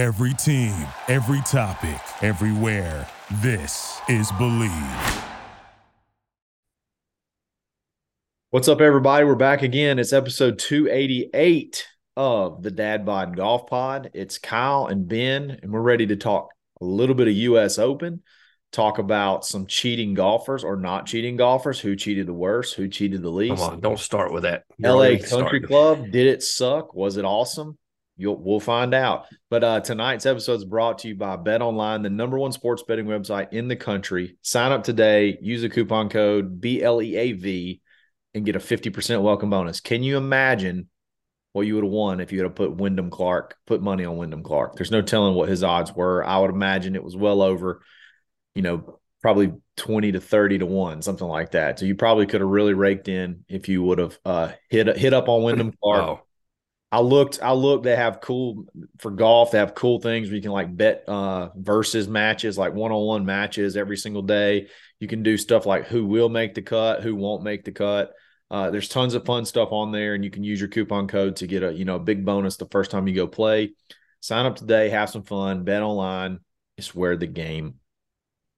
Every team, every topic, everywhere. This is Believe. What's up, everybody? We're back again. It's episode 288 of the Dad Bod Golf Pod. It's Kyle and Ben, and we're ready to talk a little bit of US Open, talk about some cheating golfers or not cheating golfers, who cheated the worst, who cheated the least. Come on, don't start with that. You're LA Country starting. Club, did it suck? Was it awesome? You'll, we'll find out. But uh, tonight's episode is brought to you by Bet Online, the number one sports betting website in the country. Sign up today, use the coupon code BLEAV, and get a 50% welcome bonus. Can you imagine what you would have won if you had put Wyndham Clark, put money on Wyndham Clark? There's no telling what his odds were. I would imagine it was well over, you know, probably 20 to 30 to 1, something like that. So you probably could have really raked in if you would have uh, hit hit up on Wyndham Clark. Oh, I looked, I looked, they have cool for golf, they have cool things where you can like bet uh versus matches, like one-on-one matches every single day. You can do stuff like who will make the cut, who won't make the cut. Uh, there's tons of fun stuff on there, and you can use your coupon code to get a you know a big bonus the first time you go play. Sign up today, have some fun, bet online. It's where the game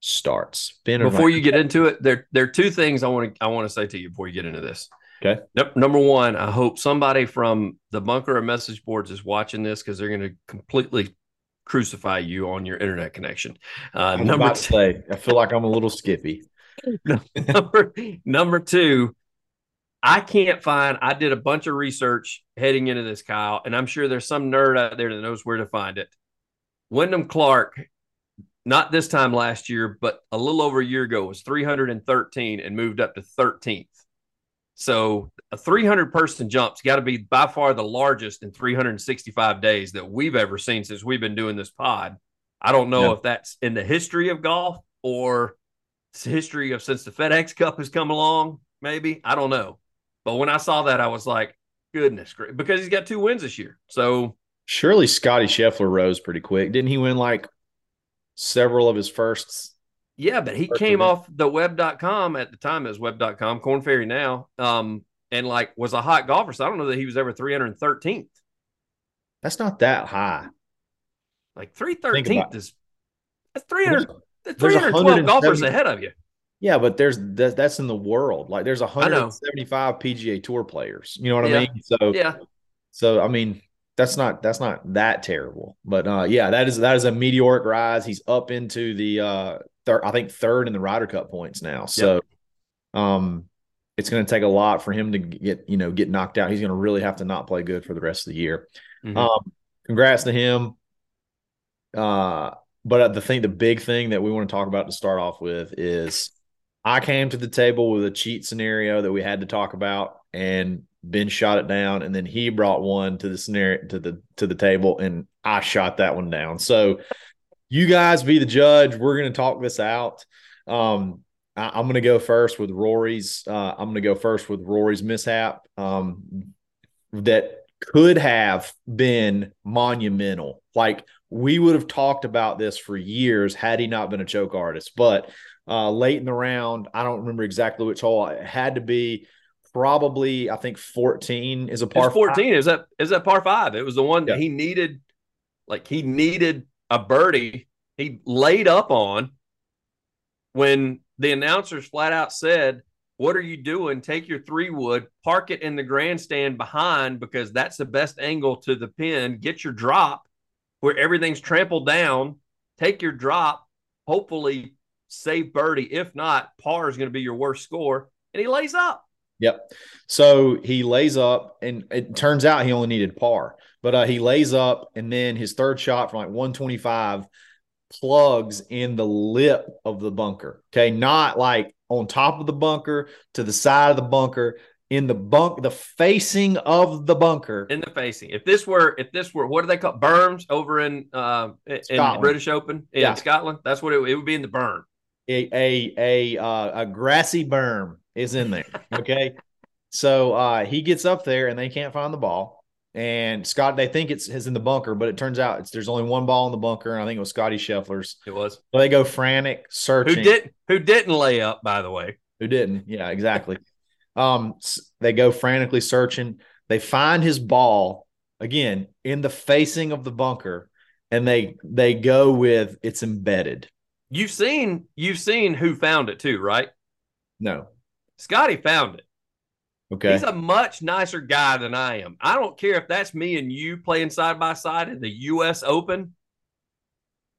starts. Before you get into it, there there are two things I want to I want to say to you before you get into this. Okay. Yep. Number one, I hope somebody from the bunker of message boards is watching this because they're going to completely crucify you on your internet connection. Uh, I'm number about to two, say, I feel like I'm a little skippy. number, number two, I can't find. I did a bunch of research heading into this, Kyle, and I'm sure there's some nerd out there that knows where to find it. Wyndham Clark, not this time last year, but a little over a year ago, was 313 and moved up to 13th. So a 300 person jump's got to be by far the largest in 365 days that we've ever seen since we've been doing this pod. I don't know Yeah. if that's in the history of golf or history of since the FedEx Cup has come along. Maybe I don't know, but when I saw that, I was like, "Goodness, great!" Because he's got two wins this year. So Surely Scottie Scheffler rose pretty quick. Didn't he win like several of his firsts? Yeah, but he came off the web.com at the time it was web.com, Korn Ferry now, um, and like was a hot golfer. So I don't know that he was ever 313th. That's not that high. Like 313th is that's 300, that's there's 312 golfers ahead of you. Yeah, but there's that, that's in the world. Like there's know. 175 PGA Tour players. You know what Yeah. I mean? So Yeah. so I mean that's not that's not that terrible. But uh yeah, that is that is a meteoric rise. He's up into the uh third I think third in the Ryder Cup points now. So um it's going to take a lot for him to get, you know, get knocked out. He's going to really have to not play good for the rest of the year. Mhm. Um, congrats to him. Uh, but the thing, the big thing that we want to talk about to start off with is I came to the table with a cheat scenario that we had to talk about, and Ben shot it down, and then he brought one to the scenario to the to the table, and I shot that one down. So you guys be the judge. We're going to talk this out. Um, I, I'm going to go first with Rory's. Uh, I'm going to go first with Rory's mishap. Um, that could have been monumental. Like we would have talked about this for years had he not been a choke artist. But uh, late in the round, I don't remember exactly which hole. It had to be probably, I think 14 is a It's par five. 14. Is that is that par five? It was the one Yeah. that he needed, like he needed a birdie. He laid up on when the announcers flat out said, What are you doing? Take your three wood, park it in the grandstand behind because that's the best angle to the pin. Get your drop where everything's trampled down. Take your drop, hopefully save birdie. If not, par is going to be your worst score. And he lays up. Yep. So he lays up, and it turns out he only needed par, but uh, he lays up, and then his third shot from like 125 plugs in the lip of the bunker. Okay. Not like on top of the bunker, to the side of the bunker, in the bunk, the facing of the bunker. in the facing. If this were, if this were, what do they call berms over in uh, in. British Open in Yeah. Scotland? That's what it, it would be in the berm. a a a, uh, a grassy berm is in there. Okay. so uh, he gets up there and they can't find the ball. And Scott, they think it's is in the bunker, but it turns out it's there's only one ball in the bunker, and I think it was Scottie Scheffler's. It was So they go frantic, searching. who did who didn't lay up, by the way. Who didn't? Yeah, exactly. um, they go frantically searching. They find his ball again in the facing of the bunker, and they they go with it's embedded. You've seen you've seen who found it too, right? No. Scottie found it. Okay. He's a much nicer guy than I am. I don't care if that's me and you playing side by side in the US Open.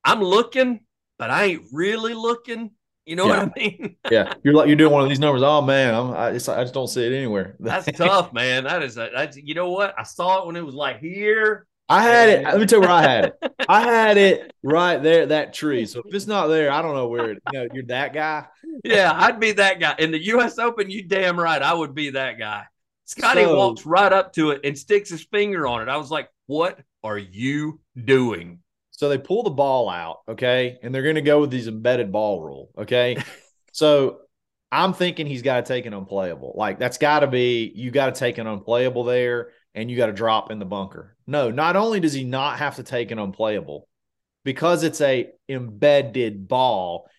I'm looking, but I ain't really looking. You know Yeah. what I mean? yeah, you're like you're doing one of these numbers. Oh man, I'm, I just I just don't see it anywhere. That's tough, man. That is a, that's you know what? I saw it when it was like here. I had it. Let me tell you where I had it. I had it right there, that tree. So if it's not there, I don't know where. It, you know, you're that guy. Yeah, I'd be that guy. In the US Open, you damn right I would be that guy. Scottie So- walks right up to it and sticks his finger on it. I was like, "What are you doing?" So they pull the ball out, okay, and they're going to go with these embedded ball rule, okay. so I'm thinking he's got to take an unplayable. Like that's got to be you got to take an unplayable there, and you got to drop in the bunker. No, not only does he not have to take an unplayable, because it's a embedded ball,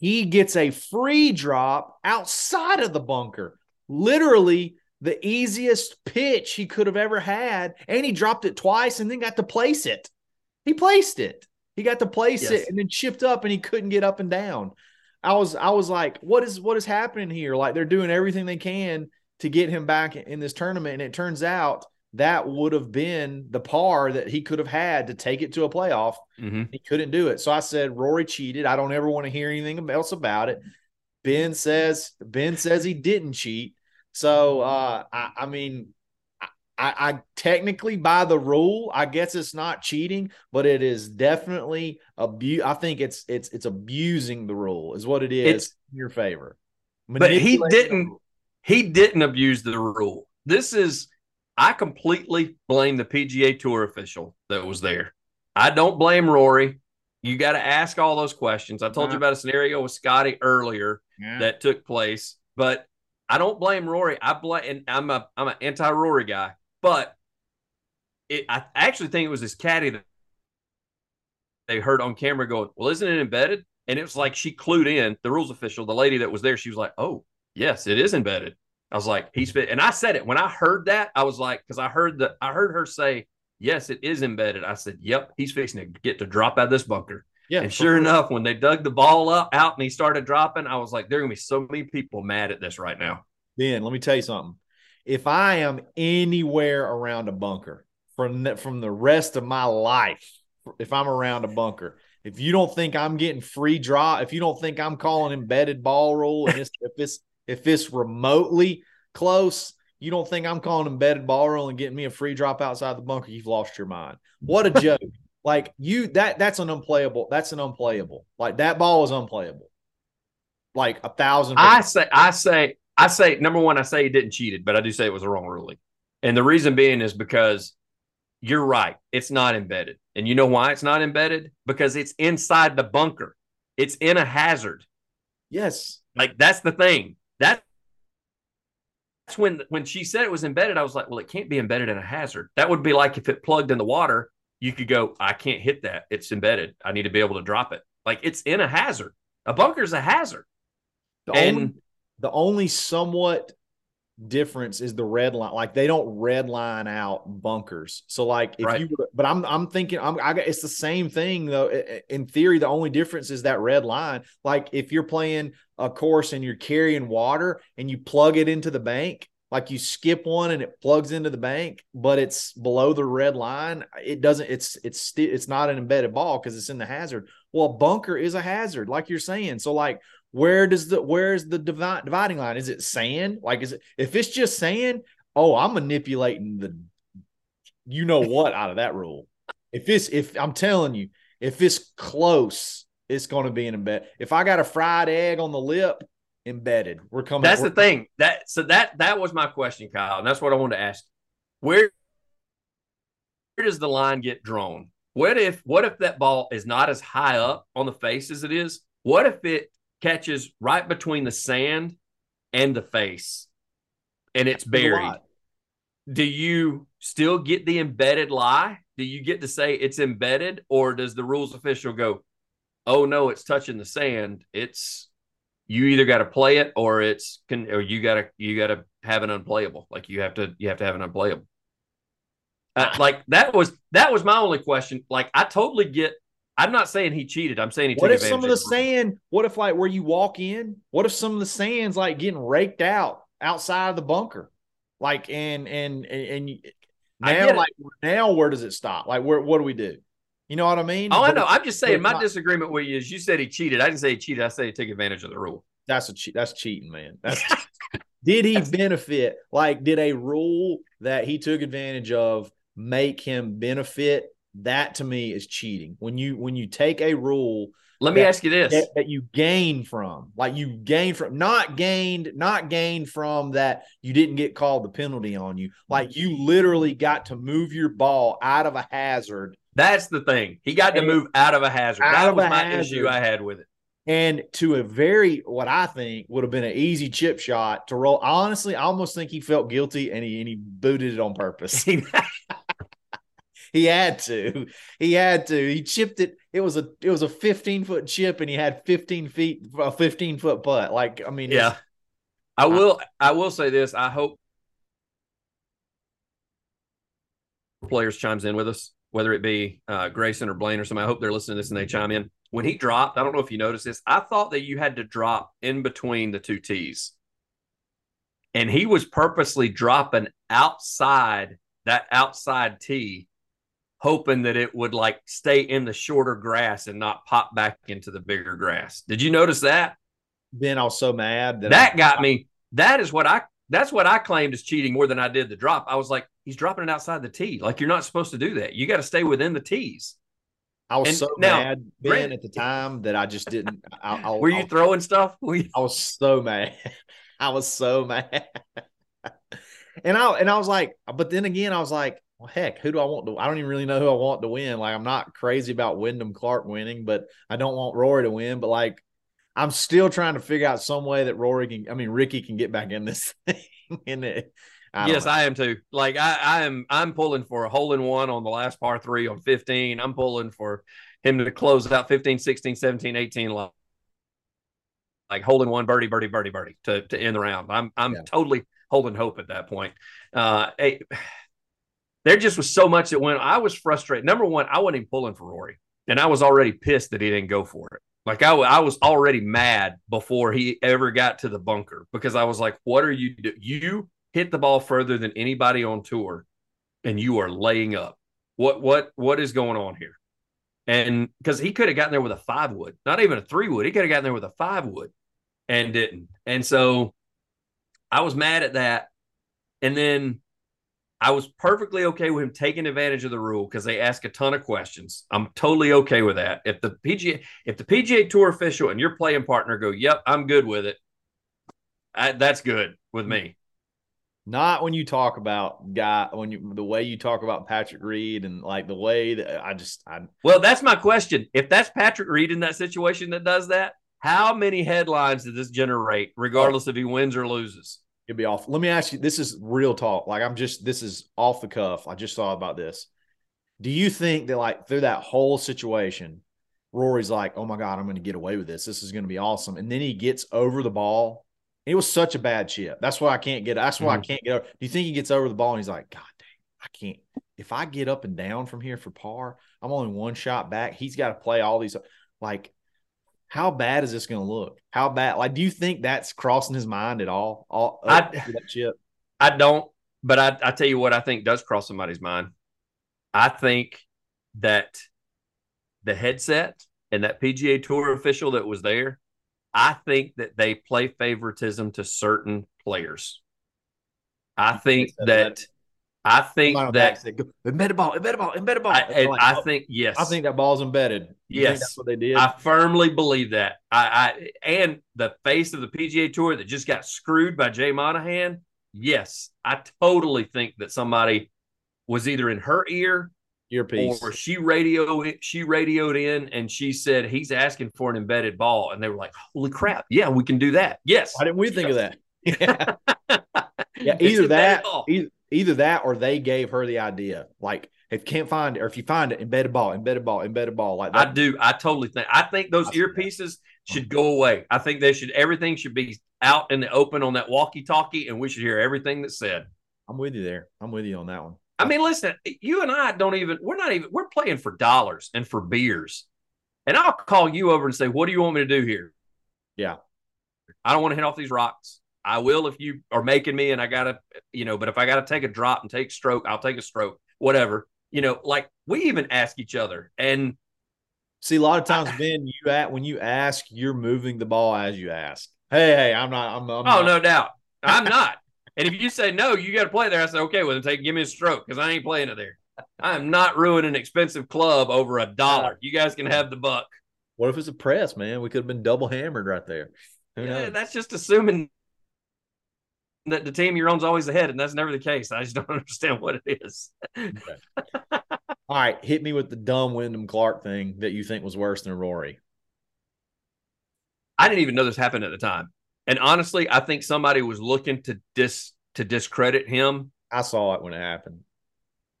he gets a free drop outside of the bunker. Literally the easiest pitch he could have ever had, and he dropped it twice and then got to place it. He placed it. He got to place Yes. it and then chipped up and he couldn't get up and down. I was I was like, what is what is happening here? Like they're doing everything they can to get him back in this tournament. And it turns out that would have been the par that he could have had to take it to a playoff. Mm-hmm. He couldn't do it. So I said, Rory cheated. I don't ever want to hear anything else about it. Ben says Ben says he didn't cheat. So uh, I, I mean, I, I technically by the rule, I guess it's not cheating, but it is definitely abuse. I think it's it's it's abusing the rule is what it is It's- in your favor. But he didn't- He didn't abuse the rule. This is I completely blame the PGA Tour official that was there. I don't blame Rory. You got to ask all those questions. I told you Uh-huh. about a scenario with Scottie earlier Yeah. that took place, but I don't blame Rory. I blame and I'm a I'm an anti Rory guy, but it I actually think it was his caddy that they heard on camera going, "Well, isn't it embedded?" And it was like she clued in. The rules official, the lady that was there, she was like, "Oh, yes, it is embedded." I was like, "He's fit," and I said it when I heard that. I was like, because I heard the I heard her say, "Yes, it is embedded." I said, "Yep, he's fixing to get to drop out of this bunker." yeah, And sure enough, when they dug the ball up out and he started dropping, I was like, there are gonna be so many people mad at this right now. Ben, let me tell you something. If I am anywhere around a bunker from the, from the rest of my life, if I'm around a bunker, if you don't think I'm getting free draw, if you don't think I'm calling embedded ball roll, and if it's if it's remotely close, you don't think I'm calling embedded ball rule and getting me a free drop outside the bunker, you've lost your mind. What a joke! like you that that's an unplayable. That's an unplayable. Like that ball is unplayable. Like a thousand. I say, I say, I say, number one, I say he didn't cheat it, but I do say it was a wrong ruling. And the reason being is because you're right. It's not embedded. And you know why it's not embedded? Because it's inside the bunker. It's in a hazard. yes. Like that's the thing. That that's when when she said it was embedded, I was like, well, it can't be embedded in a hazard. That would be like if it plugged in the water, you could go, I can't hit that. It's embedded. I need to be able to drop it. Like it's in a hazard. A bunker is a hazard. The And only the only somewhat difference is the red line. Like they don't red line out bunkers. So like if Right. you were- but I'm I'm thinking I'm I got it's the same thing though. In theory, the only difference is that red line. Like if you're playing a course and you're carrying water and you plug it into the bank, like you skip one and it plugs into the bank, but it's below the red line, it doesn't it's it's still it's not an embedded ball because it's in the hazard. Well, bunker is a hazard, like you're saying. So like where does the where's the divi- dividing line? Is it sand? Like is it if it's just sand? Oh, I'm manipulating the you know what out of that rule. If it's if I'm telling you, if it's close, it's going to be an embed. If I got a fried egg on the lip, embedded. We're coming. That's the we're- thing. That so that that was my question, Kyle, and that's what I wanted to ask. Where where does the line get drawn? What if what if that ball is not as high up on the face as it is? What if it catches right between the sand and the face and it's buried? Do you still get the embedded lie? Do you get to say it's embedded, or does the rules official go, "Oh no, it's touching the sand. It's you either got to play it or it's can or you got to you got to have an unplayable. Like you have to you have to have an unplayable." Uh, like that was that was my only question. Like I totally get. I'm not saying he cheated. I'm saying he. What took if some of the sand? What if like where you walk in? What if some of the sand's like getting raked out outside of the bunker? Like and and and, and now like now where does it stop? Like where what do we do? You know what I mean? Oh, I know. I'm just saying. My not- disagreement with you is you said he cheated. I didn't say he cheated. I said he took advantage of the rule. That's a cheat. That's cheating, man. That's did he benefit? Like, did a rule that he took advantage of make him benefit? That to me is cheating. When you when you take a rule Let me ask you this: that, that you gain from, like you gain from, not gained, not gained from that you didn't get called the penalty on you. Like you literally got to move your ball out of a hazard That's the thing. He got to move out of a hazard. That was my hazard. issue I had with it. and to a very what I think would have been an easy chip shot to roll. Honestly, I almost think he felt guilty and he and he booted it on purpose. he had to. He had to. He chipped it. It was a it was a 15 foot chip and he had 15 feet a 15 foot putt. Like I mean, yeah. I will. I will say this. I hope players chimes in with us, whether it be uh, Grayson or Blaine or somebody. I hope they're listening to this and they chime in. When he dropped, I don't know if you noticed this. I thought that you had to drop in between the two tees, and he was purposely dropping outside that outside tee, hoping that it would like stay in the shorter grass and not pop back into the bigger grass. Did you notice that? then I was so mad that, that I, got me. That is what I. That's what I claimed as cheating more than I did the drop. I was like, he's dropping it outside the tee. Like you're not supposed to do that. You got to stay within the tees. I was and so now, mad Ben Grant- at the time that I just didn't. I, I, Were you I, throwing stuff? You- I was so mad. I was so mad. and I and I was like, but then again, I was like, well, heck, who do I want to? I don't even really know who I want to win. Like, I'm not crazy about Wyndham Clark winning, but I don't want Rory to win. But like, I'm still trying to figure out some way that Rory can. I mean, Rickie can get back in this thing. and it, I yes, know. I am too. Like I, I am. I'm pulling for a hole in one on the last par three on 15. I'm pulling for him to close out 15, 16, 17, 18. Like, like holding one birdie, birdie, birdie, birdie to to end the round. I'm I'm Yeah. totally holding hope at that point. Uh, hey, there just was so much that went. I was frustrated. Number one, I wasn't even pulling for Rory, and I was already pissed that he didn't go for it. Like I, I was already mad before he ever got to the bunker because I was like, "What are you? Do? You hit the ball further than anybody on tour, and you are laying up. What what what is going on here?" And because he could have gotten there with a five wood, not even a three wood, he could have gotten there with a five wood, and didn't. And so I was mad at that. And then I was perfectly okay with him taking advantage of the rule because they ask a ton of questions. I'm totally okay with that. If the PGA, if the PGA Tour official and your playing partner go, "Yep, I'm good with it," I, that's good with me. Not when you talk about guy when you the way you talk about Patrick Reed and like the way that I just I Well, that's my question. If that's Patrick Reed in that situation that does that, how many headlines did this generate, regardless if he wins or loses? It'd be off. Let me ask you. This is real talk. Like I'm just. This is off the cuff. I just thought about this. Do you think that like through that whole situation, Rory's like, "Oh my god, I'm going to get away with this. This is going to be awesome," and then he gets over the ball. It was such a bad chip. That's why I can't get. That's why I mm-hmm. can't get over. Do you think he gets over the ball and he's like, "God dang, I can't." If I get up and down from here for par, I'm only one shot back. He's got to play all these. Like, how bad is this going to look? How bad? Like, do you think that's crossing his mind at all? All I-. I don't, but I, I tell you what I think does cross somebody's mind. I think that the headset and that PGA Tour official that was there, I think that they play favoritism to certain players. I think that. I think Somebody on back that, embedded ball, embedded ball, embedded ball. I, And they're and like, I "Oh, think, yes. I think that ball's embedded. You Yes. that's what they did. I firmly believe that. I, I and the face of the PGA Tour that just got screwed by Jay Monahan. Yes, I totally think that somebody was either in her ear Earpiece. or she radio she radioed in and she said he's asking for an embedded ball, and they were like, "Holy crap! Yeah, we can do that." Yes. Why didn't we think of that? Yeah, yeah either that, either, either that, or they gave her the idea. Like, if you can't find it, or if you find it, embedded ball, embedded ball, embedded ball. Like I do. I totally think. I think those I see that. earpieces should go away. I think they should. Everything should be out in the open on that walkie-talkie, and we should hear everything that's said. I'm with you there. I'm with you on that one. I mean, listen, you and I don't even, we're not even, we're playing for dollars and for beers. And I'll call you over and say, what do you want me to do here? Yeah. I don't want to hit off these rocks. I will if you are making me and I got to, you know, but if I got to take a drop and take stroke, I'll take a stroke, whatever. You know, like we even ask each other. And see, a lot of times, Ben, you at when you ask, you're moving the ball as you ask. Hey, hey, I'm not, I'm, I'm oh, not. no doubt. I'm not. And if you say no, you got to play there. I said, okay, well, then take, give me a stroke because I ain't playing it there. I am not ruining an expensive club over a dollar. You guys can have the buck. What if it's a press, man? We could have been double hammered right there. Who Yeah, knows? that's just assuming that the team you're on is always ahead, and that's never the case. I just don't understand what it is. All right, hit me with the dumb Wyndham Clark thing that you think was worse than Rory. I didn't even know this happened at the time, and honestly, I think somebody was looking to dis to discredit him. I saw it when it happened.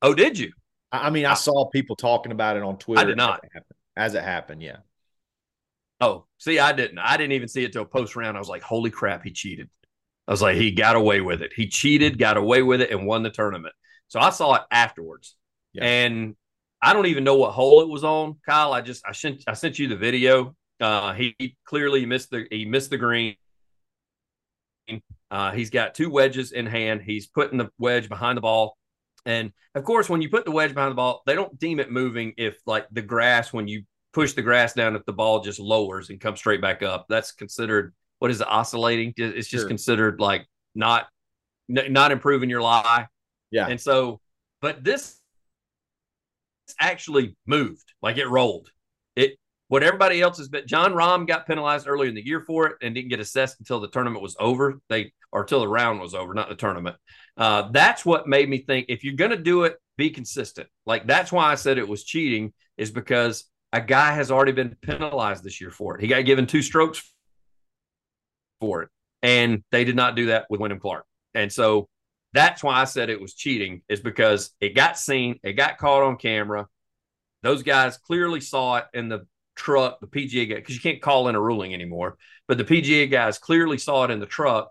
Oh, did you? I I mean, I saw people talking about it on Twitter. I did not. as it happened. As it happened, yeah. Oh, see, I didn't. I didn't even see it till post round. I was like, holy crap, he cheated. I was like, he got away with it. He cheated, got away with it, and won the tournament. So I saw it afterwards. Yeah. And I don't even know what hole it was on, Kyle. I just I sent I sent you the video. Uh he, he clearly missed the he missed the green. Uh he's got two wedges in hand. He's putting the wedge behind the ball. And of course, when you put the wedge behind the ball, they don't deem it moving if like the grass, when you push the grass down, if the ball just lowers and comes straight back up. That's considered what is it, oscillating? It's just Sure. considered like not not improving your lie. Yeah. And so, but this actually moved, like it rolled. It what everybody else has been. Jon Rahm got penalized earlier in the year for it and didn't get assessed until the tournament was over. They or until the round was over, not the tournament. Uh, that's what made me think if you're going to do it, be consistent. Like that's why I said it was cheating, is because a guy has already been penalized this year for it. He got given two strokes for it, and they did not do that with Wyndham Clark. And so that's why I said it was cheating, is because it got seen, it got caught on camera. Those guys clearly saw it in the truck, the PGA guy, because you can't call in a ruling anymore. But the PGA guys clearly saw it in the truck,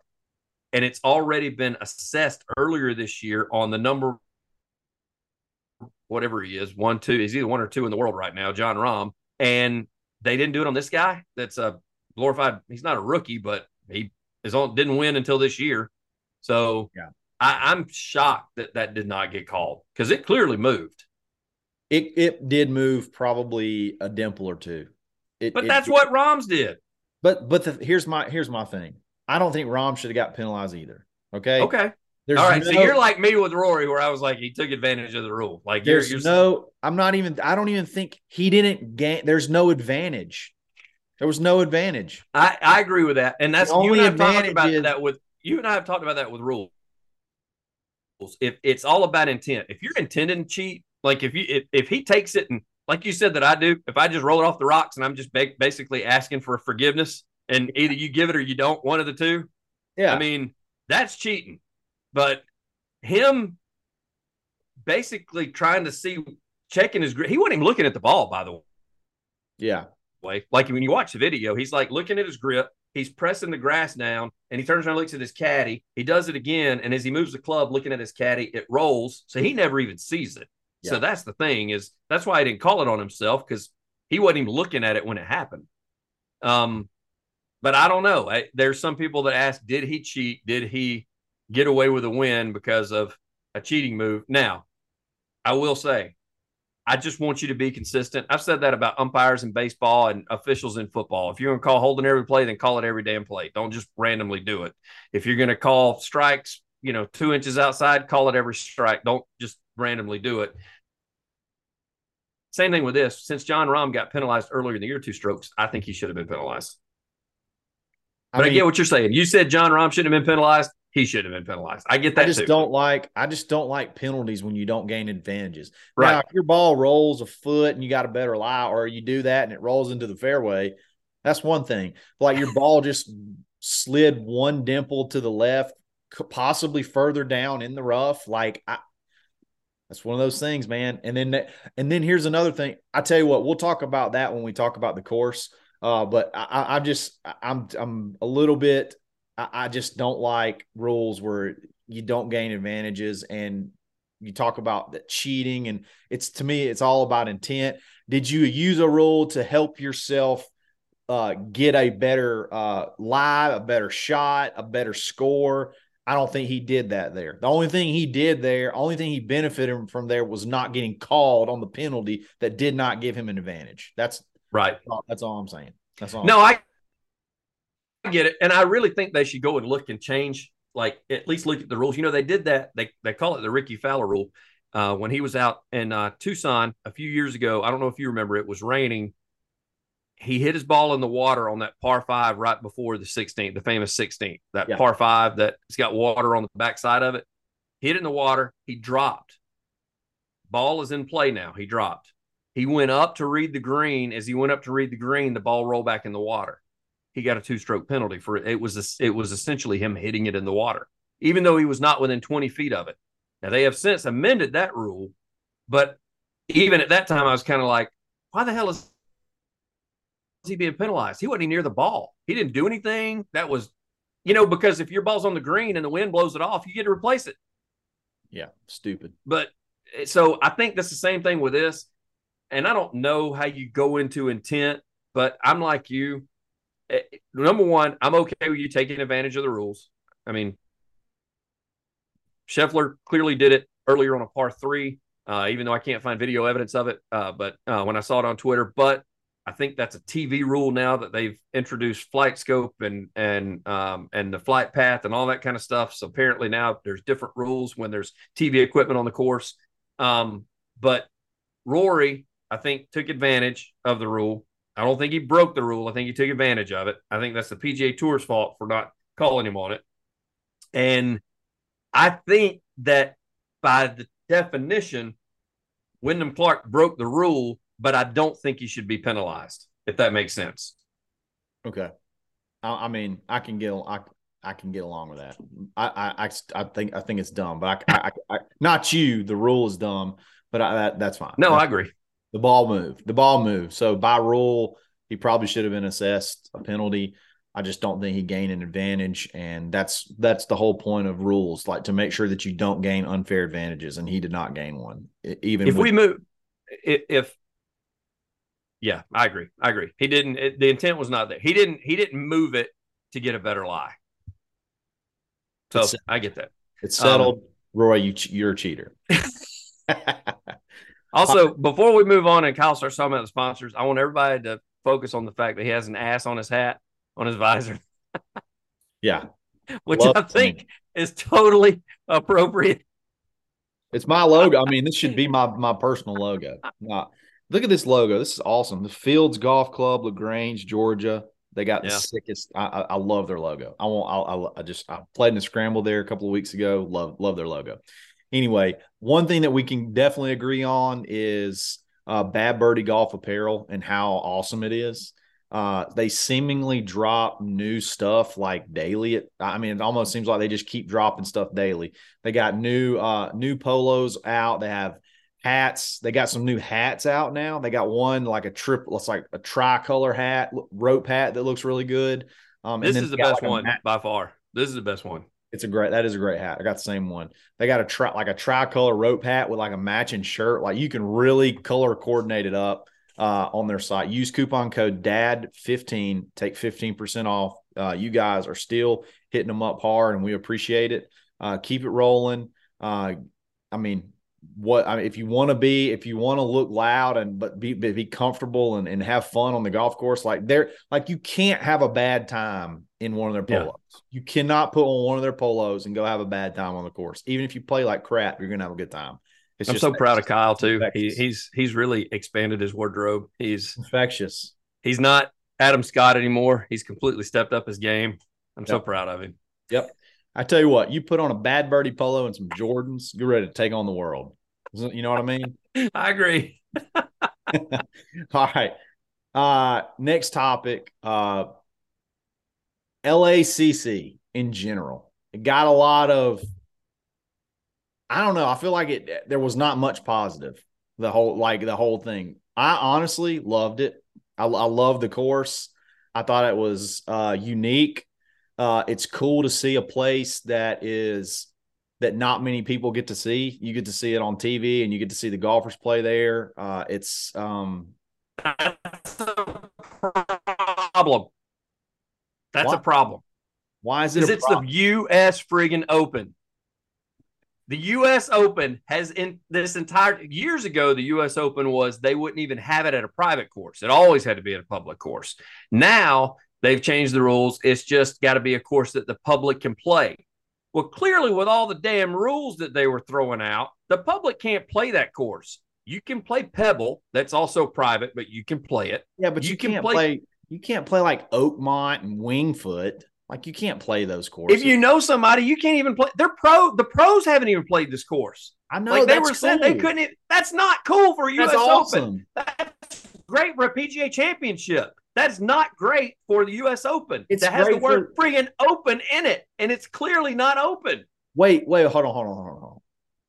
and it's already been assessed earlier this year on the number, whatever he is, one, two. He's either one or two in the world right now, Jon Rahm, and they didn't do it on this guy. That's a glorified. He's not a rookie, but he is on didn't win until this year. So Yeah. I, I'm shocked that that did not get called because it clearly moved. It it did move probably a dimple or two. It, But it that's did. what Rahm's did. But but the, here's my here's my thing. I don't think Rahm should have got penalized either. Okay. Okay. There's All right. so you're like me with Rory, where I was like, he took advantage of the rule. Like you're, There's you're no. I'm not even. I don't even think he didn't gain. There's no advantage. There was no advantage. I, I agree with that. And that's The you only and I have talked advantage about is- that with you and I have talked about that with rules. If it's all about intent, if you're intending to cheat, like if you if, if he takes it and like you said that I do, if I just roll it off the rocks and I'm just ba- basically asking for forgiveness and either you give it or you don't, one of the two. Yeah. I mean, that's cheating. But him basically trying to see checking his he wasn't even looking at the ball, by the way yeah. Way. Like when you watch the video, he's like looking at his grip, he's pressing the grass down, and he turns around and looks at his caddy. He does it again, and as he moves the club, looking at his caddy, it rolls. So he never even sees it. So that's the thing is that's why he didn't call it on himself because he wasn't even looking at it when it happened. Um, but I don't know. I, there's some people that ask, did he cheat? Did he get away with a win because of a cheating move? Now, I will say, I just want you to be consistent. I've said that about umpires in baseball and officials in football. If you're going to call holding every play, then call it every damn play. Don't just randomly do it. If you're going to call strikes, you know, two inches outside, call it every strike. Don't just randomly do it. Same thing with this. Since Jon Rahm got penalized earlier in the year, two strokes, I think he should have been penalized. But I, mean, get what you're saying. You said Jon Rahm shouldn't have been penalized. He should have been penalized. I get that I just too. don't like. I just don't like penalties when you don't gain advantages. Right. Now, if your ball rolls a foot and you got a better lie, or you do that and it rolls into the fairway, that's one thing. Like your ball just slid one dimple to the left, possibly further down in the rough. Like I, that's one of those things, man. And then, and then here's another thing. I tell you what, we'll talk about that when we talk about the course. Uh, but I, I, I just, I'm, I'm a little bit. I, I just don't like rules where you don't gain advantages and you talk about the cheating, and it's to me, it's all about intent. Did you use a rule to help yourself uh, get a better uh, live, a better shot, a better score? I don't think he did that there. The only thing he did there, only thing he benefited from there was not getting called on the penalty that did not give him an advantage. That's right. That's all I'm saying. That's all. No, I get it, and I really think they should go and look and change, like at least look at the rules. You know, they did that. They they call it the Rickie Fowler rule. Uh, when he was out in uh, Tucson a few years ago, I don't know if you remember, it was raining he hit his ball in the water on that par five right before the 16th, the famous 16th, that yeah. par five that it's got water on the backside of it. Hit it in the water. He dropped. Ball is in play now. He dropped. He went up to read the green. As he went up to read the green, the ball rolled back in the water. He got a two-stroke penalty for it. It was it was essentially him hitting it in the water, even though he was not within 20 feet of it. Now they have since amended that rule, but even at that time, I was kind of like, why the hell is he being penalized? He wasn't near the ball. He didn't do anything. That was, you know, because if your ball's on the green and the wind blows it off, you get to replace it. Yeah, stupid. But eh, so I think that's the same thing with this. And I don't know how you go into intent, but I'm like you. Eh, number one, I'm okay with you taking advantage of the rules. I mean, Scheffler clearly did it earlier on a par three, uh, even though I can't find video evidence of it. Uh, but uh, when I saw it on Twitter, but I think that's a TV rule now that they've introduced flight scope and and um, and the flight path and all that kind of stuff. So apparently now there's different rules when there's TV equipment on the course. Um, but Rory, I think, took advantage of the rule. I don't think he broke the rule. I think he took advantage of it. I think that's the PGA Tour's fault for not calling him on it. And I think that by the definition, Wyndham Clark broke the rule but I don't think he should be penalized, if that makes sense. Okay. I, I mean, I can get I, I can get along with that. I I, I think I think it's dumb, but I, I, I not you. The rule is dumb, but I, that that's fine. No, that's I agree. The ball moved. The ball moved. So by rule, he probably should have been assessed a penalty. I just don't think he gained an advantage, and that's that's the whole point of rules, like to make sure that you don't gain unfair advantages, and he did not gain one. Even if with, we move, if yeah, I agree. I agree. He didn't. It, the intent was not there. He didn't. He didn't move it to get a better lie. So I get that. It's settled. Um, Roy, you you're a cheater. also, before we move on and Kyle starts talking about the sponsors, I want everybody to focus on the fact that he has an ass on his hat on his visor. yeah, which Love I think is totally appropriate. It's my logo. I mean, this should be my my personal logo. Not Look at this logo. This is awesome. The Fields Golf Club, LaGrange, Georgia. They got yeah. the sickest. I, I, I, love their logo. I won't. I, I just I played in a scramble there a couple of weeks ago. Love love their logo. Anyway, one thing that we can definitely agree on is uh, Bad Birdie Golf Apparel and how awesome it is. Uh, they seemingly drop new stuff like daily. It, I mean, it almost seems like they just keep dropping stuff daily. They got new uh, new polos out. They have hats. They got some new hats out now. They got one like a triple, it's like a tricolor hat, rope hat that looks really good. Um, this is the best like one by far. This is the best one. It's a great. That is a great hat. I got the same one. They got a tri like a tricolor rope hat with like a matching shirt. Like you can really color coordinate it up uh, on their site. Use coupon code DAD fifteen. Take fifteen percent off. Uh, you guys are still hitting them up hard, and we appreciate it. Uh, keep it rolling. Uh, I mean, what I mean, if you want to be, if you want to look loud and but be be comfortable and, and have fun on the golf course, like there, like you can't have a bad time in one of their polos. Yeah. You cannot put on one of their polos and go have a bad time on the course. Even if you play like crap, you're gonna have a good time. It's I'm so proud of Kyle too. He, he's he's really expanded his wardrobe. He's infectious. He's not Adam Scott anymore. He's completely stepped up his game. I'm yep. so proud of him. Yep. I tell you what, you put on a bad birdie polo and some Jordans, you're ready to take on the world. You know what I mean? I agree. All right. Uh, next topic. Uh, LACC in general. It got a lot of. I don't know. I feel like it. There was not much positive. The whole like the whole thing. I honestly loved it. I, I love the course. I thought it was uh, unique. Uh, it's cool to see a place that is that not many people get to see. You get to see it on TV and you get to see the golfers play there. Uh, it's um, That's problem. That's Why- a problem. why is it? Because it's problem? the U.S. friggin' Open. The U.S. Open has in this entire years ago, the U.S. Open was they wouldn't even have it at a private course. It always had to be at a public course. Now they've changed the rules. It's just got to be a course that the public can play. Well, clearly, with all the damn rules that they were throwing out, the public can't play that course. You can play Pebble, that's also private, but you can play it. yeah, but you, you can can't play- play, You can't play like Oakmont and Winged Foot. Like you can't play those courses. If you know somebody, you can't even play. They're pro. The pros haven't even played this course. I know like they were saying, they couldn't. That's not cool for a U.S. That's Open. That's great for a PGA Championship. That's not great for the U.S. Open. It's that has the word friggin' open in it, and it's clearly not open. Wait, wait, hold on, hold on, hold on, hold on.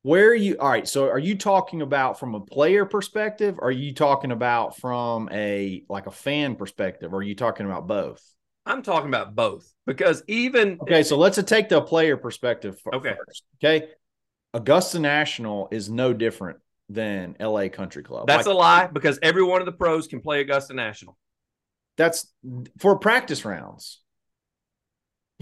Where are you? All right, so are you talking about from a player perspective? Or are you talking about from a like a fan perspective? Or are you talking about both? I'm talking about both because even Okay, so let's take the player perspective Okay. first. Okay, Augusta National is no different than LA Country Club. that's Like, a lie because every one of the pros can play Augusta National. that's for practice rounds.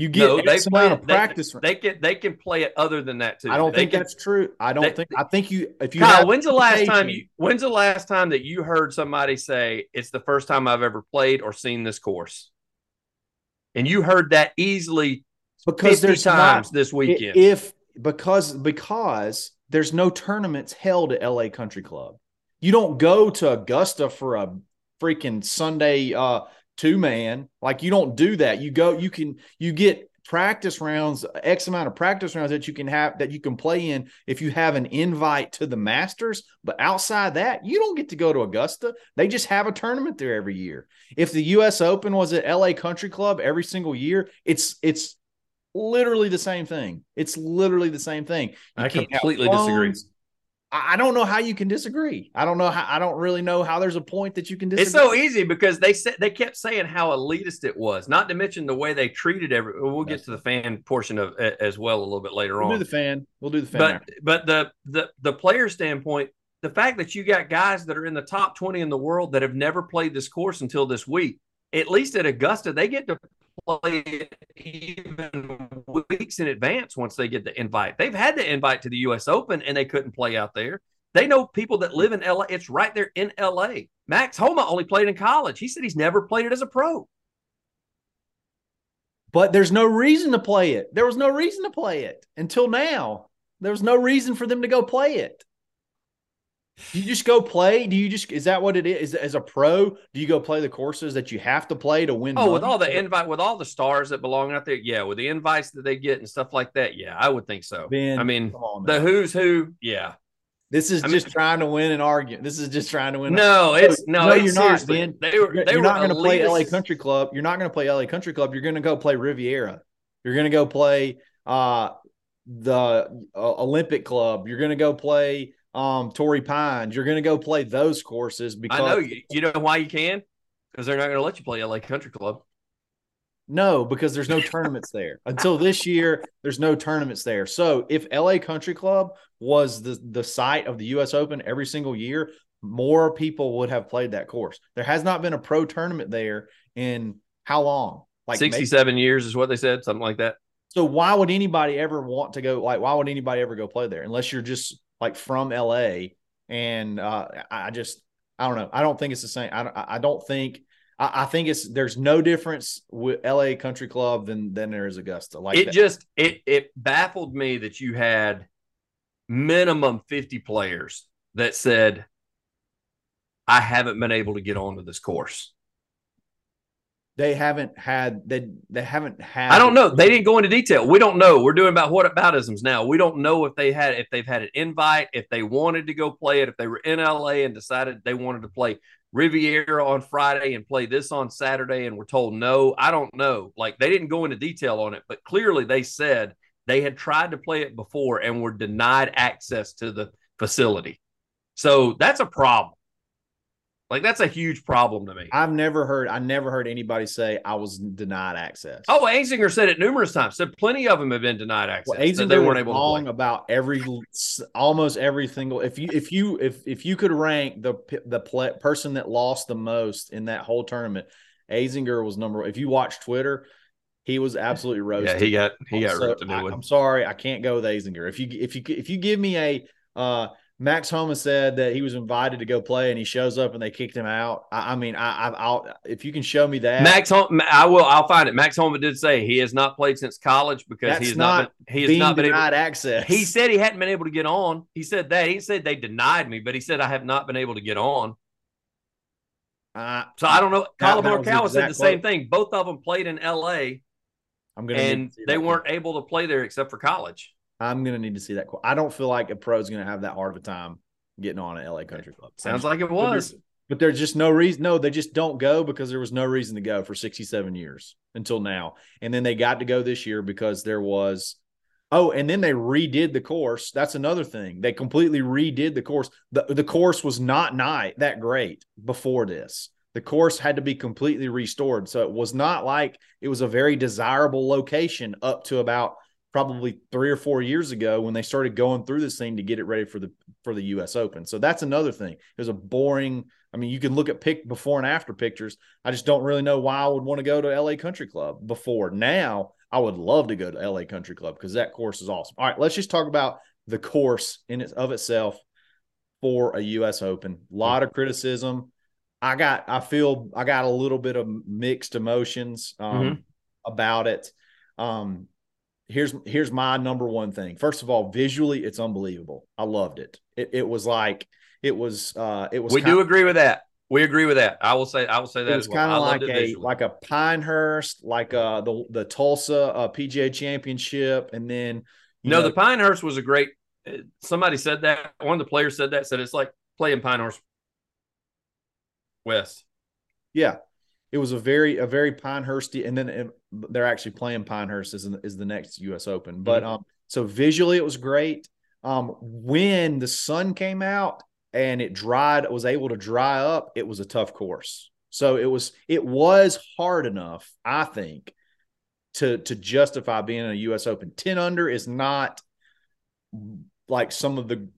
You get No, they X play amount of practice. They can they can play it other than that too. I don't They think can- that's true. I don't they- think. I think you. If you Kyle, have when's the last time you when's the last time that you heard somebody say it's the first time I've ever played or seen this course? And you heard that easily because 50 there's times not, this weekend. If because because there's no tournaments held at LA Country Club. You don't go to Augusta for a freaking Sunday uh two man. Like you don't do that. You go you can you get practice rounds, X amount of practice rounds that you can have that you can play in if you have an invite to the Masters. But outside that, you don't get to go to Augusta. They just have a tournament there every year. If the US Open was at LA Country Club every single year, it's it's literally the same thing. It's literally the same thing. You I completely disagree. I don't know how you can disagree. I don't know how. I don't really know how there's a point that you can disagree. It's so easy because they said they kept saying how elitist it was, not to mention the way they treated every. We'll get to the fan portion of as well a little bit later on. We'll do the fan. We'll do the fan. but after. but the the the player standpoint, the fact that you got guys that are in the top twenty in the world that have never played this course until this week, at least at Augusta, they get to play it even weeks in advance once they get the invite. They've had the invite to the U.S. Open and they couldn't play out there. They know people that live in LA. It's right there in LA. Max Homa only played in college. He said he's never played it as a pro. But there's no reason to play it. There was no reason to play it until now. There was no reason for them to go play it. Do you just go play? Do you just is that what it is? As a pro, do you go play the courses that you have to play to win? Oh, with all the invite, with all the stars that belong out there, yeah, with the invites that they get and stuff like that, yeah, I would think so. Ben, I mean, on the who's who, yeah. This is I mean- just trying to win an argument. This is just trying to win. No, it's no, no, it's you're not, Ben. They were they you're were not going to play LA. Country Club. You're not going to play LA Country Club. You're going to go play Riviera. You're going to go play uh, the uh, Olympic Club. You're going to go play um, Torrey Pines. You're going to go play those courses because I know you, you know why you can because they're not going to let you play LA Country Club. No, because there's no tournaments there. Until this year, there's no tournaments there. So if LA Country Club was the, the site of the US Open every single year, more people would have played that course. There has not been a pro tournament there in how long? Like maybe- Sixty-seven years is what they said, something like that. so why would anybody ever want to go like why would anybody ever go play there unless you're just like from LA and uh I just I don't know. I don't think it's the same. I don't, I don't think I, I think it's there's no difference with LA Country Club than than there is Augusta. Like it that. just it it baffled me that you had minimum 50 players that said I haven't been able to get onto this course. They haven't had they they haven't had I don't know. They didn't go into detail. We don't know. We're doing about what aboutisms now. We don't know if they had if they've had an invite, if they wanted to go play it, if they were in LA and decided they wanted to play Riviera on Friday and play this on Saturday and were told no. I don't know. Like they didn't go into detail on it, but clearly they said they had tried to play it before and were denied access to the facility. So that's a problem. Like that's a huge problem to me. I've never heard. I never heard anybody say I was denied access. Oh, Azinger said it numerous times. Said plenty of them have been denied access. Well, Azinger they weren't able to wrong play. about every, almost every single. If you if you if if you could rank the the play, person that lost the most in that whole tournament, Azinger was number. one. If you watch Twitter, he was absolutely roasted. Yeah, he got he got So, ripped a new one. am sorry, I can't go with Azinger. If you if you if you give me a uh Max Homa said that he was invited to go play and he shows up and they kicked him out. I, I mean, I, I I'll if you can show me that Max Hom- I will. I'll find it. Max Homa did say he has not played since college because That's he has not not. been, he has not been able. denied access. He said he hadn't been able to get on. He said that. He said they denied me, but he said I have not been able to get on. Uh, So I don't know. Collin that was the Morikawa said the same quote. thing. Both of them played in L.A. I'm gonna and they weren't able to play there except for college. I'm gonna need to see that. quote. I don't feel like a pro is gonna have that hard of a time getting on at LA Country Club. Sounds like it But there's- was. But there's just no reason. No, they just don't go because there was no reason to go for 67 years until now. And then they got to go this year because there was. Oh, and then they redid the course. That's another thing. They completely redid the course. The, the course was not night that great before this. The course had to be completely restored. So it was not like it was a very desirable location up to about probably three or four years ago when they started going through this thing to get it ready for the for the US Open. So that's another thing. It was a boring I mean, you can look at pick before and after pictures. I just don't really know why I would want to go to LA Country Club before. Now, I would love to go to LA Country Club because that course is awesome. All right, let's just talk about the course in its of itself for a US Open. A lot of criticism. I got I feel I got a little bit of mixed emotions um, about it. Um here's here's my number one thing. First of all, visually it's unbelievable. I loved it. It, it was like it was uh it was We do agree with that. We agree with that. I will say. I will say that it was well. kind of like a visually. like a Pinehurst, like uh the the Tulsa uh, PGA Championship, and then you no, know, the Pinehurst was a great. uh, Somebody said that. One of the players said that. Said it's like playing Pinehurst West. yeah, it was a very a very Pinehursty, and then it, they're actually playing Pinehurst is is the next U.S. Open, but Mhm. um so visually it was great. Um, when the sun came out and it dried, was able to dry up, it was a tough course. So it was it was hard enough, I think, to to justify being a U.S. Open. Ten under is not like some of the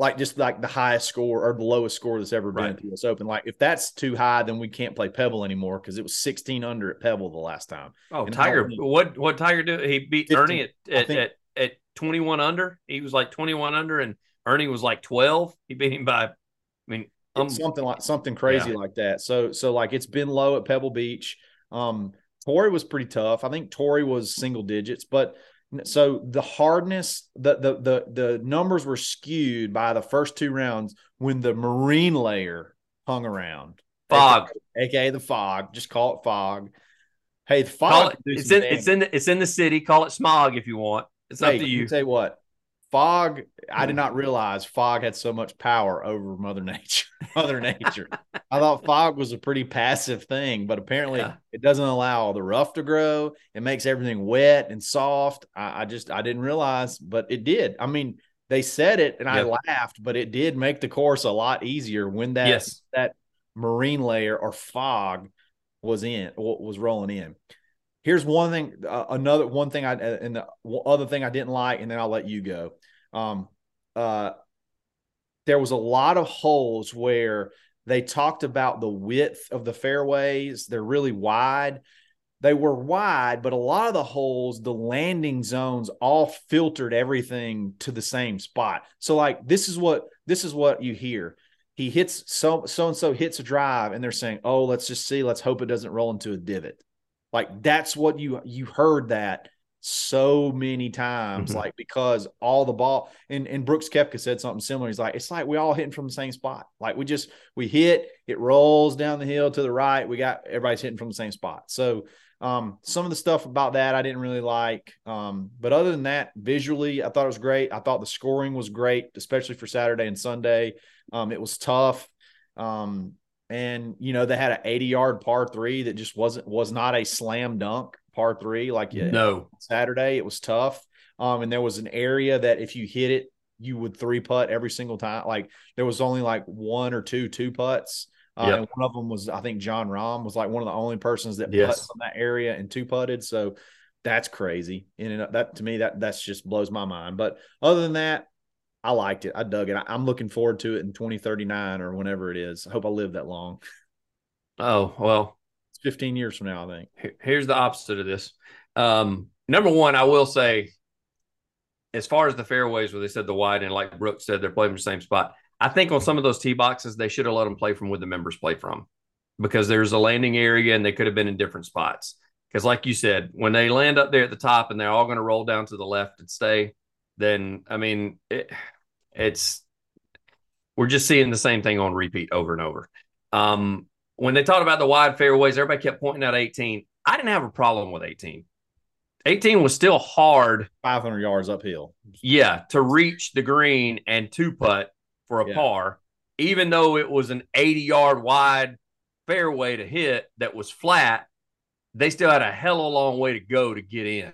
like just like the highest score or the lowest score that's ever been Right. at the U.S. Open. Like if that's too high, then we can't play Pebble anymore because it was 16 under at Pebble the last time. Oh, And Tiger! What what Tiger do? He beat 50, Ernie at at, think. at at twenty one under. He was like twenty one under, and Ernie was like twelve. He beat him by. I mean, um, something like something crazy like that. So so like it's been low at Pebble Beach. Um, Torrey was pretty tough. I think Torrey was single digits, but so the hardness, the the the the numbers were skewed by the first two rounds when the marine layer hung around. fog. aka the fog. Just call it fog. Hey, the fog. it, it's in damage. it's in the, it's in the city. Call it smog if you want. It's up Hey, to you. You what, fog. I did not realize fog had so much power over Mother Nature. Mother Nature. I thought fog was a pretty passive thing, but apparently Yeah. it doesn't allow all the rough to grow. It makes everything wet and soft. I, I just I didn't realize, but it did. I mean, they said it, and I laughed, but it did make the course a lot easier when that Yes. that marine layer or fog was in was rolling in. Here's one thing, uh, another one thing I and the other thing I didn't like, and then I'll let you go. Um, uh, there was a lot of holes where they talked about the width of the fairways. They're really wide. They were wide, but a lot of the holes, the landing zones all filtered everything to the same spot. So like this is what this is what you hear. He hits so so and so hits a drive and they're saying, "Oh, let's just see, let's hope it doesn't roll into a divot." Like that's what you you heard that so many times Mhm. like because all the ball and and Brooks Koepka said something similar. He's like, "It's like we all hitting from the same spot. Like we just we hit, it rolls down the hill to the right. We got everybody's hitting from the same spot." So um, some of the stuff about that I didn't really like. Um, but other than that, visually, I thought it was great. I thought the scoring was great, especially for Saturday and Sunday. Um, it was tough. Um, and you know, they had an 80 yard par three that just wasn't was not a slam dunk par three like yeah, No. Saturday. It was tough. Um, and there was an area that if you hit it, you would three putt every single time. Like there was only like one or two two putts. Uh, Yep. And one of them was, I think, Jon Rahm was like one of the only persons that Yes. putted from that area and two putted. So that's crazy. And that to me, that that's just blows my mind. But other than that, I liked it. I dug it. I, I'm looking forward to it in 2039 or whenever it is. I hope I live that long. Oh well, 15 years from now, I think. here's the opposite of this. Um, number one, I will say, as far as the fairways where they said the wide and like Brooks said, they're playing from the same spot. I think on some of those tee boxes, they should have let them play from where the members play from because there's a landing area and they could have been in different spots. Because, like you said, when they land up there at the top and they're all going to roll down to the left and stay, then I mean, it, it's we're just seeing the same thing on repeat over and over. Um, when they talked about the wide fairways, everybody kept pointing out 18. I didn't have a problem with 18. 18 was still hard, 500 yards uphill. yeah, to reach the green and two putt for a Yeah. par, even though it was an 80 yard wide fairway to hit that was flat. They still had a hell of a long way to go to get in.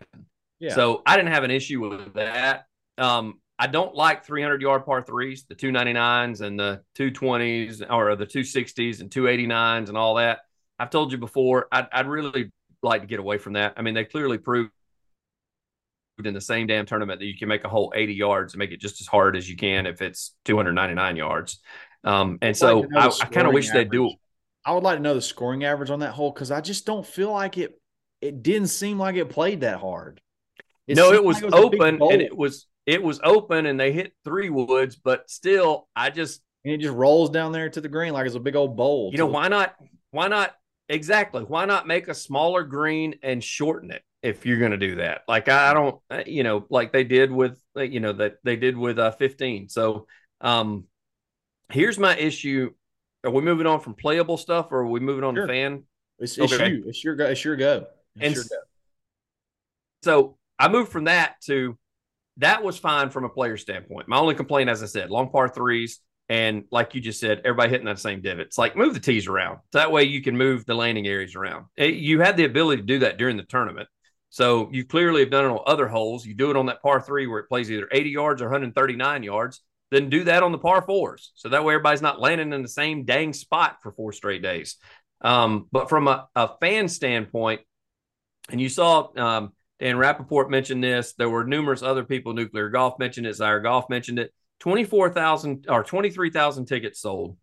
Yeah. So I didn't have an issue with that. Um, I don't like 300 yard par threes, the 299s and the 220s or the 260s and 289s and all that. I've told you before, I'd, I'd really like to get away from that. I mean, they clearly proved in the same damn tournament that you can make a whole 80 yards and make it just as hard as you can if it's 299 yards. Um, and so like I, I kind of wish they'd do. I would like to know the scoring average on that hole because I just don't feel like it. It didn't seem like it played that hard. no, it was, like a big open and it was it was open and they hit three woods, but still, I just and it just rolls down there to the green like it's a big old bowl. you know why not why not exactly why not make a smaller green and shorten it if you're going to do that like i don't uh, you know like they did with uh, you know that they did with uh 15 so um here's my issue are we moving on from playable stuff or are we moving on Sure. to fan It's, it's Okay. you. It's your go. It's your go. It's And your go. So I moved from that to that was fine from a player standpoint. My only complaint, as I said, long par threes. And like you just said, everybody hitting that same divot. It's like move the tees around. So That way you can move the landing areas around. Eh, You had the ability to do that during the tournament. So you clearly have done it on other holes. You do it on that par three where it plays either 80 yards or 139 yards. Then do that on the par fours. So that way everybody's not landing in the same dang spot for four straight days. Um, but from a, a fan standpoint, and you saw um, Dan Rapaport mentioned this. There were numerous other people. Nuclear Golf mentioned it. Zaire Golf mentioned it. 24,000 or 23,000 tickets sold.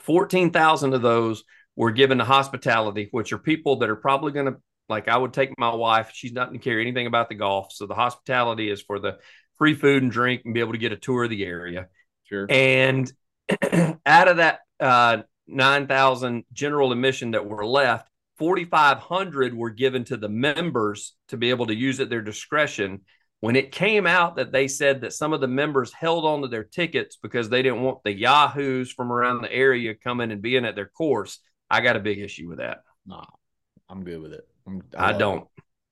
14,000 of those were given to hospitality, which are people that are probably going to, like, I would take my wife. She's not going to care anything about the golf. So the hospitality is for the free food and drink and be able to get a tour of the area. Sure. And out of that uh, 9,000 general admission that were left, 4,500 were given to the members to be able to use at their discretion. When it came out that they said that some of the members held on to their tickets because they didn't want the Yahoos from around the area coming and being at their course, I got a big issue with that. Nah, I'm good with it. I'm, I, it. don't.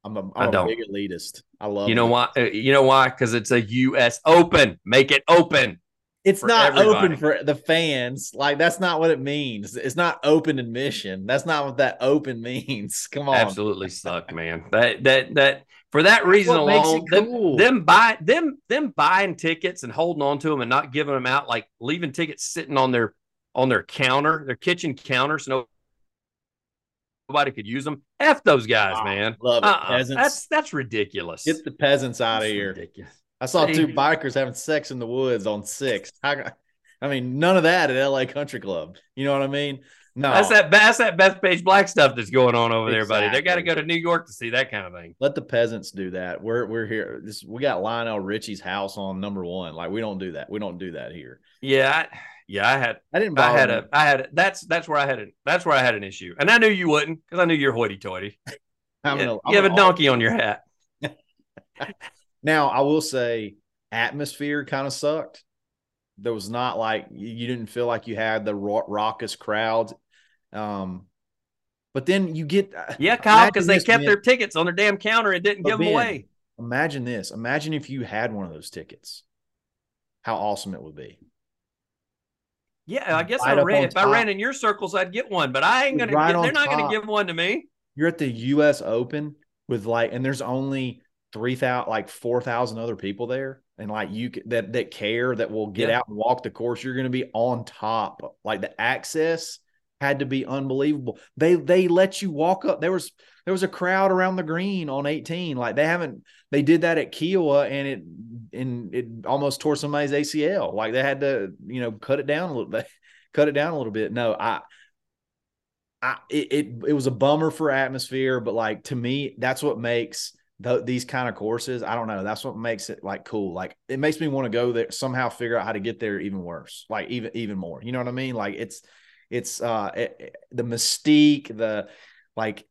I'm a, I'm I a big elitist. I love. You know it. why? uh, You know why? Because it's a U.S. Open. Make it open. It's for not everybody. open for the fans. Like that's not what it means. It's not open admission. That's not what that open means. Come on. absolutely suck, man. That that that for that reason alone, it them, cool. them buy them them buying tickets and holding on to them and not giving them out, like leaving tickets sitting on their on their counter, their kitchen counter, so nobody could use them. F those guys, Ah, man. love it. Uh-uh. Peasants. That's that's ridiculous. Get the peasants out of here. ridiculous. I saw two bikers having sex in the woods on six. I, I mean, none of that at LA Country Club. You know what I mean? No, That's that that's that Bethpage Black stuff that's going on over there, buddy. They got to go to New York to see that kind of thing. let the peasants do that. We're we're here. This we got Lionel Richie's house on number one. Like we don't do that. We don't do that here. Yeah, I, yeah, I had I didn't. I had me. a, I had a, that's that's where I had it. That's where I had an issue, and I knew you wouldn't because I knew you're hoity-toity. I'm Yeah, gonna- you have a donkey on your hat. Now I will say, atmosphere kind of sucked. There was not like you didn't feel like you had the raucous crowds. Um, but then you get Yeah, Kyle, because they kept man. their tickets on their damn counter and didn't But give them away. Imagine this. Imagine if you had one of those tickets. How awesome it would be. Yeah, I guess right I ran. If I ran in your circles, I'd get one, but I ain't gonna. Right get, they're not gonna give one to me. You're at the U.S. Open with like, and there's only three thousand, like four thousand other people there, and like you that that care that will get Yeah. out and walk the course. You're going to be on top. Like the access had to be unbelievable. They they let you walk up. There was there was a crowd around the green on 18. Like they haven't they did that at Kiawah and it and it almost tore somebody's ACL. Like they had to, you know, cut it down a little bit, cut it down a little bit. No, I I it, it it was a bummer for atmosphere, but like to me, that's what makes the, these kind of courses, I don't know. That's what makes it like cool. Like it makes me want to go there somehow figure out how to get there even worse, like even even more. You know what I mean? Like it's it's uh it, the mystique, the like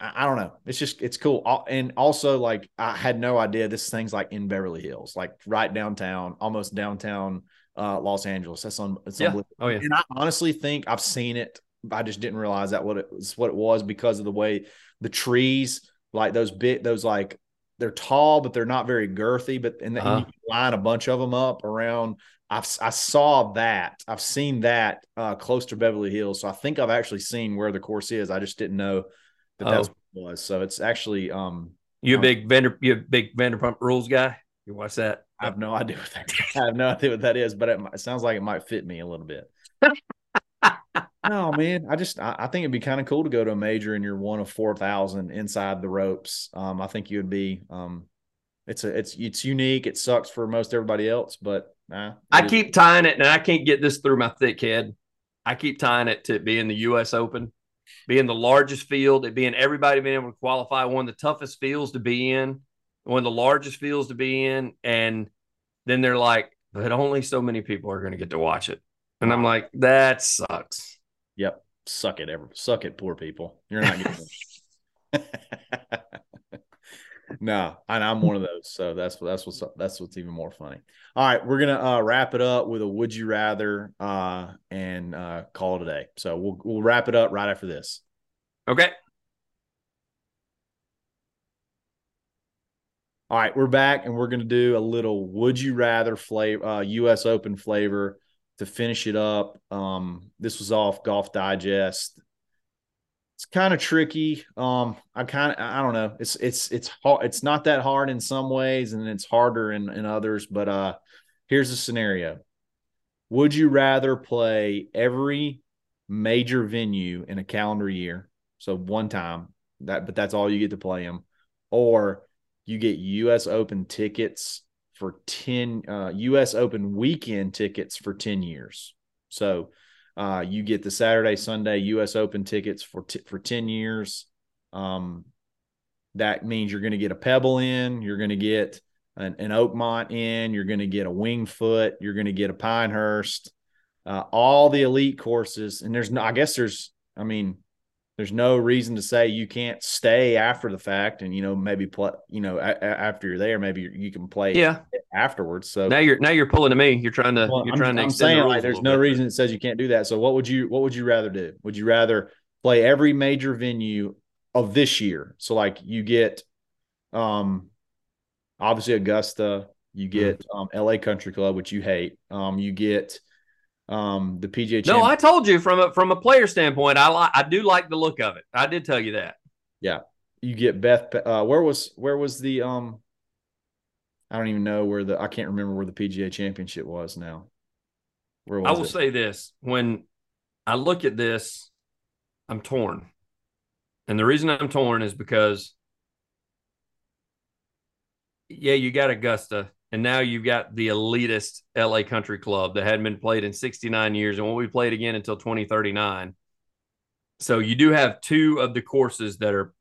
I, I don't know. It's just it's cool. And also like I had no idea this thing's like in Beverly Hills, like right downtown, almost downtown uh Los Angeles. That's on it's yeah. Oh yeah. And I honestly think I've seen it. I just didn't realize that what it was what it was because of the way the trees like those big those like they're tall but they're not very girthy but and, uh-huh. and you line a bunch of them up around I've, I saw that I've seen that uh, close to Beverly Hills so I think I've actually seen where the course is I just didn't know that oh. that's what it was so it's actually um you a um, big Vander you a big Vanderpump Rules guy you watch that I have no idea what that I have no idea what that is but it, it sounds like it might fit me a little bit no, man. I just I, I think it'd be kind of cool to go to a major and you're one of four thousand inside the ropes. Um, I think you would be. Um, it's a it's it's unique. It sucks for most everybody else, but nah, I is. keep tying it, and I can't get this through my thick head. I keep tying it to being the U.S. Open, being the largest field, it being everybody being able to qualify, one of the toughest fields to be in, one of the largest fields to be in, and then they're like, but only so many people are going to get to watch it, and I'm like, that sucks. Yep. Suck it, ever suck it, poor people. You're not getting no, and I'm one of those. So that's that's what's that's what's even more funny. All right, we're gonna uh, wrap it up with a would you rather uh, and uh, call it a day. So we'll we'll wrap it up right after this. Okay. All right, we're back and we're gonna do a little would you rather flavor uh, U.S. Open flavor to finish it up. Um, this was off Golf Digest. It's kind of tricky. Um, I kind of I don't know. It's it's it's hard. It's not that hard in some ways, and it's harder in, in others. But uh, here's the scenario: Would you rather play every major venue in a calendar year, so one time that, but that's all you get to play them, or you get U.S. Open tickets for 10 uh, US Open weekend tickets for 10 years. So uh, you get the Saturday, Sunday US Open tickets for t- for 10 years. Um, that means you're going to get a Pebble in, you're going to get an, an, Oakmont in, you're going to get a Winged Foot, you're going to get a Pinehurst, uh, all the elite courses. And there's no, I guess there's, I mean, there's no reason to say you can't stay after the fact and you know maybe play you know a- after you're there maybe you can play yeah afterwards so now you're now you're pulling to me you're trying to well, you're I'm, trying to I'm saying like there's no bit. reason that says you can't do that so what would you what would you rather do would you rather play every major venue of this year so like you get um obviously Augusta you get mm. um LA Country Club which you hate um you get um, the PGA. No, I told you from a from a player standpoint, I like I do like the look of it. I did tell you that. Yeah, you get Beth. Uh, where was where was the um? I don't even know where the I can't remember where the PGA Championship was now. Where was I will it? say this: when I look at this, I'm torn, and the reason I'm torn is because, yeah, you got Augusta, and now you've got the elitist LA Country Club that hadn't been played in 69 years and won't be played again until 2039. So you do have two of the courses that are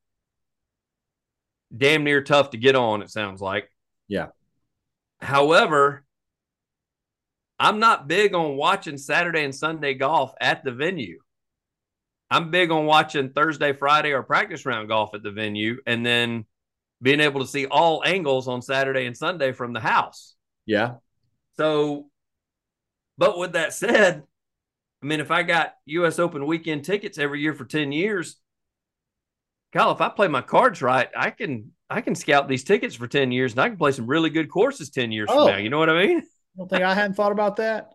damn near tough to get on, it sounds like. Yeah. However, I'm not big on watching Saturday and Sunday golf at the venue. I'm big on watching Thursday, Friday, or practice round golf at the venue and then being able to see all angles on Saturday and Sunday from the house. Yeah. So, but with that said, I mean, if I got U.S. Open weekend tickets every year for ten years, Kyle, if I play my cards right, I can I can scout these tickets for ten years, and I can play some really good courses ten years oh. from now. You know what I mean? I don't think I hadn't thought about that.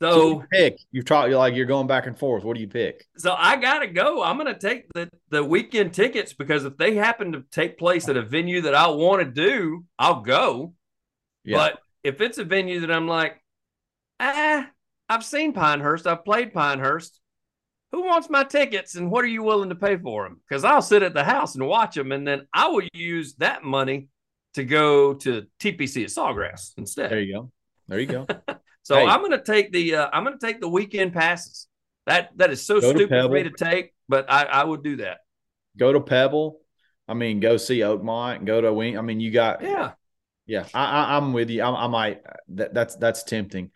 So, so you pick. You've taught you like you're going back and forth. What do you pick? So I gotta go. I'm gonna take the the weekend tickets because if they happen to take place at a venue that I want to do, I'll go. Yeah. But if it's a venue that I'm like, ah, I've seen Pinehurst, I've played Pinehurst. who wants my tickets and what are you willing to pay for them? Because I'll sit at the house and watch them, and then I will use that money to go to TPC at Sawgrass instead. There you go. There you go. so Hey. I'm going to take the uh, I'm going to take the weekend passes. That that is so Go stupid for me to take, but I, I would do that. go to Pebble. I mean, go see Oakmont. Go to Wing. I mean, you got Yeah. Yeah, I, I, I'm with you. I, I might. That, that's that's tempting.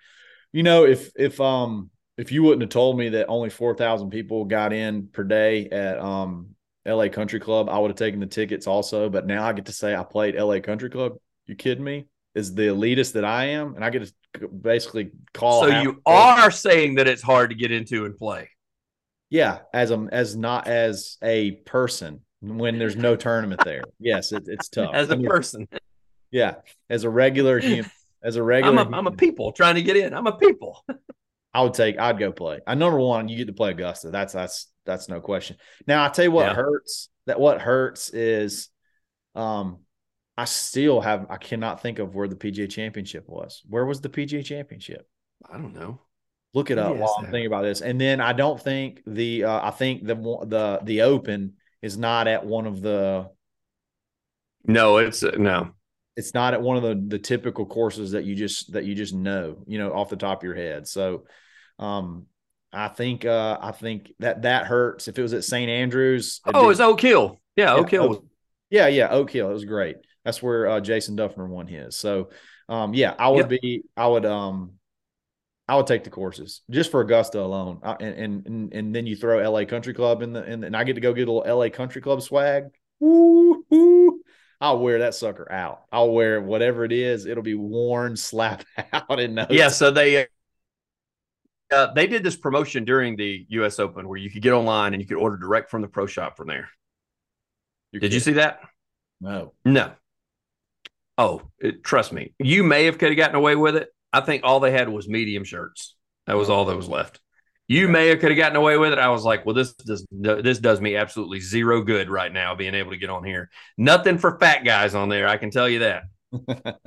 You know, if if um if you wouldn't have told me that only four thousand people got in per day at um L.A. Country Club, I would have taken the tickets also. But now I get to say I played L.A. Country Club. You kidding me? Is the elitist that I am, and I get to basically call. So you are saying that it's hard to get into and play. yeah, as a as not as a person when there's no tournament there. Yes, it, it's tough. As a I mean, person, yeah, as a regular human, as a regular, I'm a, I'm a people trying to get in. I'm a people. I would take. I'd go play. I number one, you get to play Augusta. That's that's that's no question. Now I tell you what Yeah. hurts. That what hurts is, um, I still have. I cannot think of where the PGA Championship was. Where was the PGA Championship? I don't know. Look it up Yes, while I'm thinking about this. And then I don't think the. Uh, I think the the the Open is not at one of the. No, it's uh, no. It's not at one of the the typical courses that you just that you just know. You know off the top of your head. So, um, I think uh I think that that hurts. If it was at St. Andrews, Oh, be- it's Oak Hill. Yeah, Oak Hill. Oak- yeah, yeah, Oak Hill. It was great. That's where uh, Jason Dufner won his. So, um, yeah, I would be, I would, um, I would take the courses just for Augusta alone, I, and, and and and then you throw L.A. Country Club in the, in the- and I get to go get a little L.A. Country Club swag. Woo, woo. I'll wear that sucker out. I'll wear whatever it is. It'll be worn, slap out in no Yeah, so they uh, they did this promotion during the U.S. Open where you could get online and you could order direct from the pro shop from there. You're Did you see that? No. No. Oh, it, trust me, you may have could have gotten away with it. I think all they had was medium shirts. That was all that was left. You may have could have gotten away with it. I was like, well, this does this does me absolutely zero good right now being able to get on here. Nothing for fat guys on there. I can tell you that.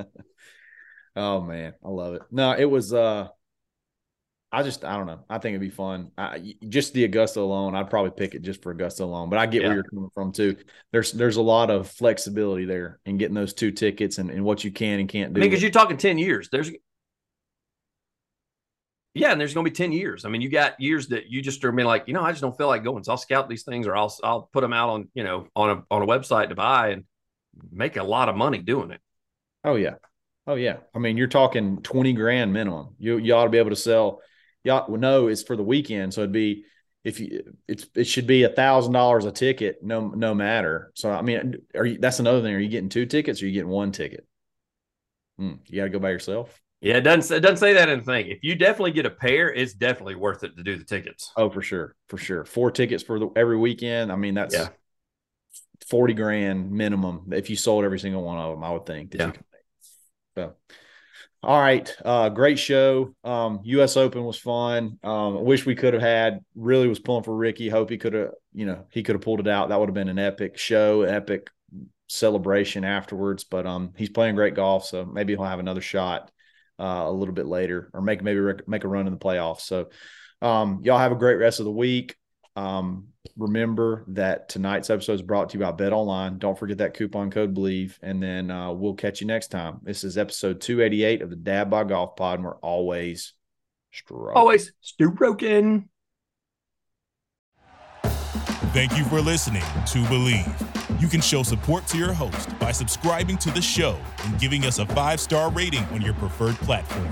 oh man, I love it. No, it was uh I just I don't know. I think it'd be fun. I, just the Augusta alone, I'd probably pick it just for Augusta alone. But I get Yeah. where you're coming from too. There's there's a lot of flexibility there in getting those two tickets and, and what you can and can't I do. mean, because you're talking 10 years. There's yeah, and there's gonna be 10 years. I mean, you got years that you just are being like, you know, I just don't feel like going. So I'll scout these things or I'll I'll put them out on, you know, on a on a website to buy and make a lot of money doing it. oh yeah, oh yeah. I mean, you're talking twenty grand minimum. You you ought to be able to sell. Yeah, well, no, it's for the weekend, so it'd be if you it's it should be a thousand dollars a ticket, no no matter. So I mean, are you? That's another thing. Are you getting two tickets or are you getting one ticket? Hmm, you got to go by yourself. Yeah, it doesn't it doesn't say that in the thing. If you definitely get a pair, it's definitely worth it to do the tickets. Oh, for sure, for sure. Four tickets for the every weekend. I mean, that's Yeah. forty grand minimum if you sold every single one of them. I would think. that you Yeah. So, all right, uh, great show. Um, U.S. Open was fun. Um, I wish we could have had. Really was pulling for Rickie. Hope he could have. You know, he could have pulled it out. That would have been an epic show, epic celebration afterwards. But um, he's playing great golf, so maybe he'll have another shot uh, a little bit later, or make maybe make a run in the playoffs. So, um, y'all have a great rest of the week. Um, remember that tonight's episode is brought to you by Bet Online. Don't forget that coupon code Believe, and then uh, we'll catch you next time. This is episode two eighty eight of the Dad Bod Golf Pod, and we're always strong. Always Stu Broken. Thank you for listening to Bleav. You can show support to your host by subscribing to the show and giving us a five star rating on your preferred platform.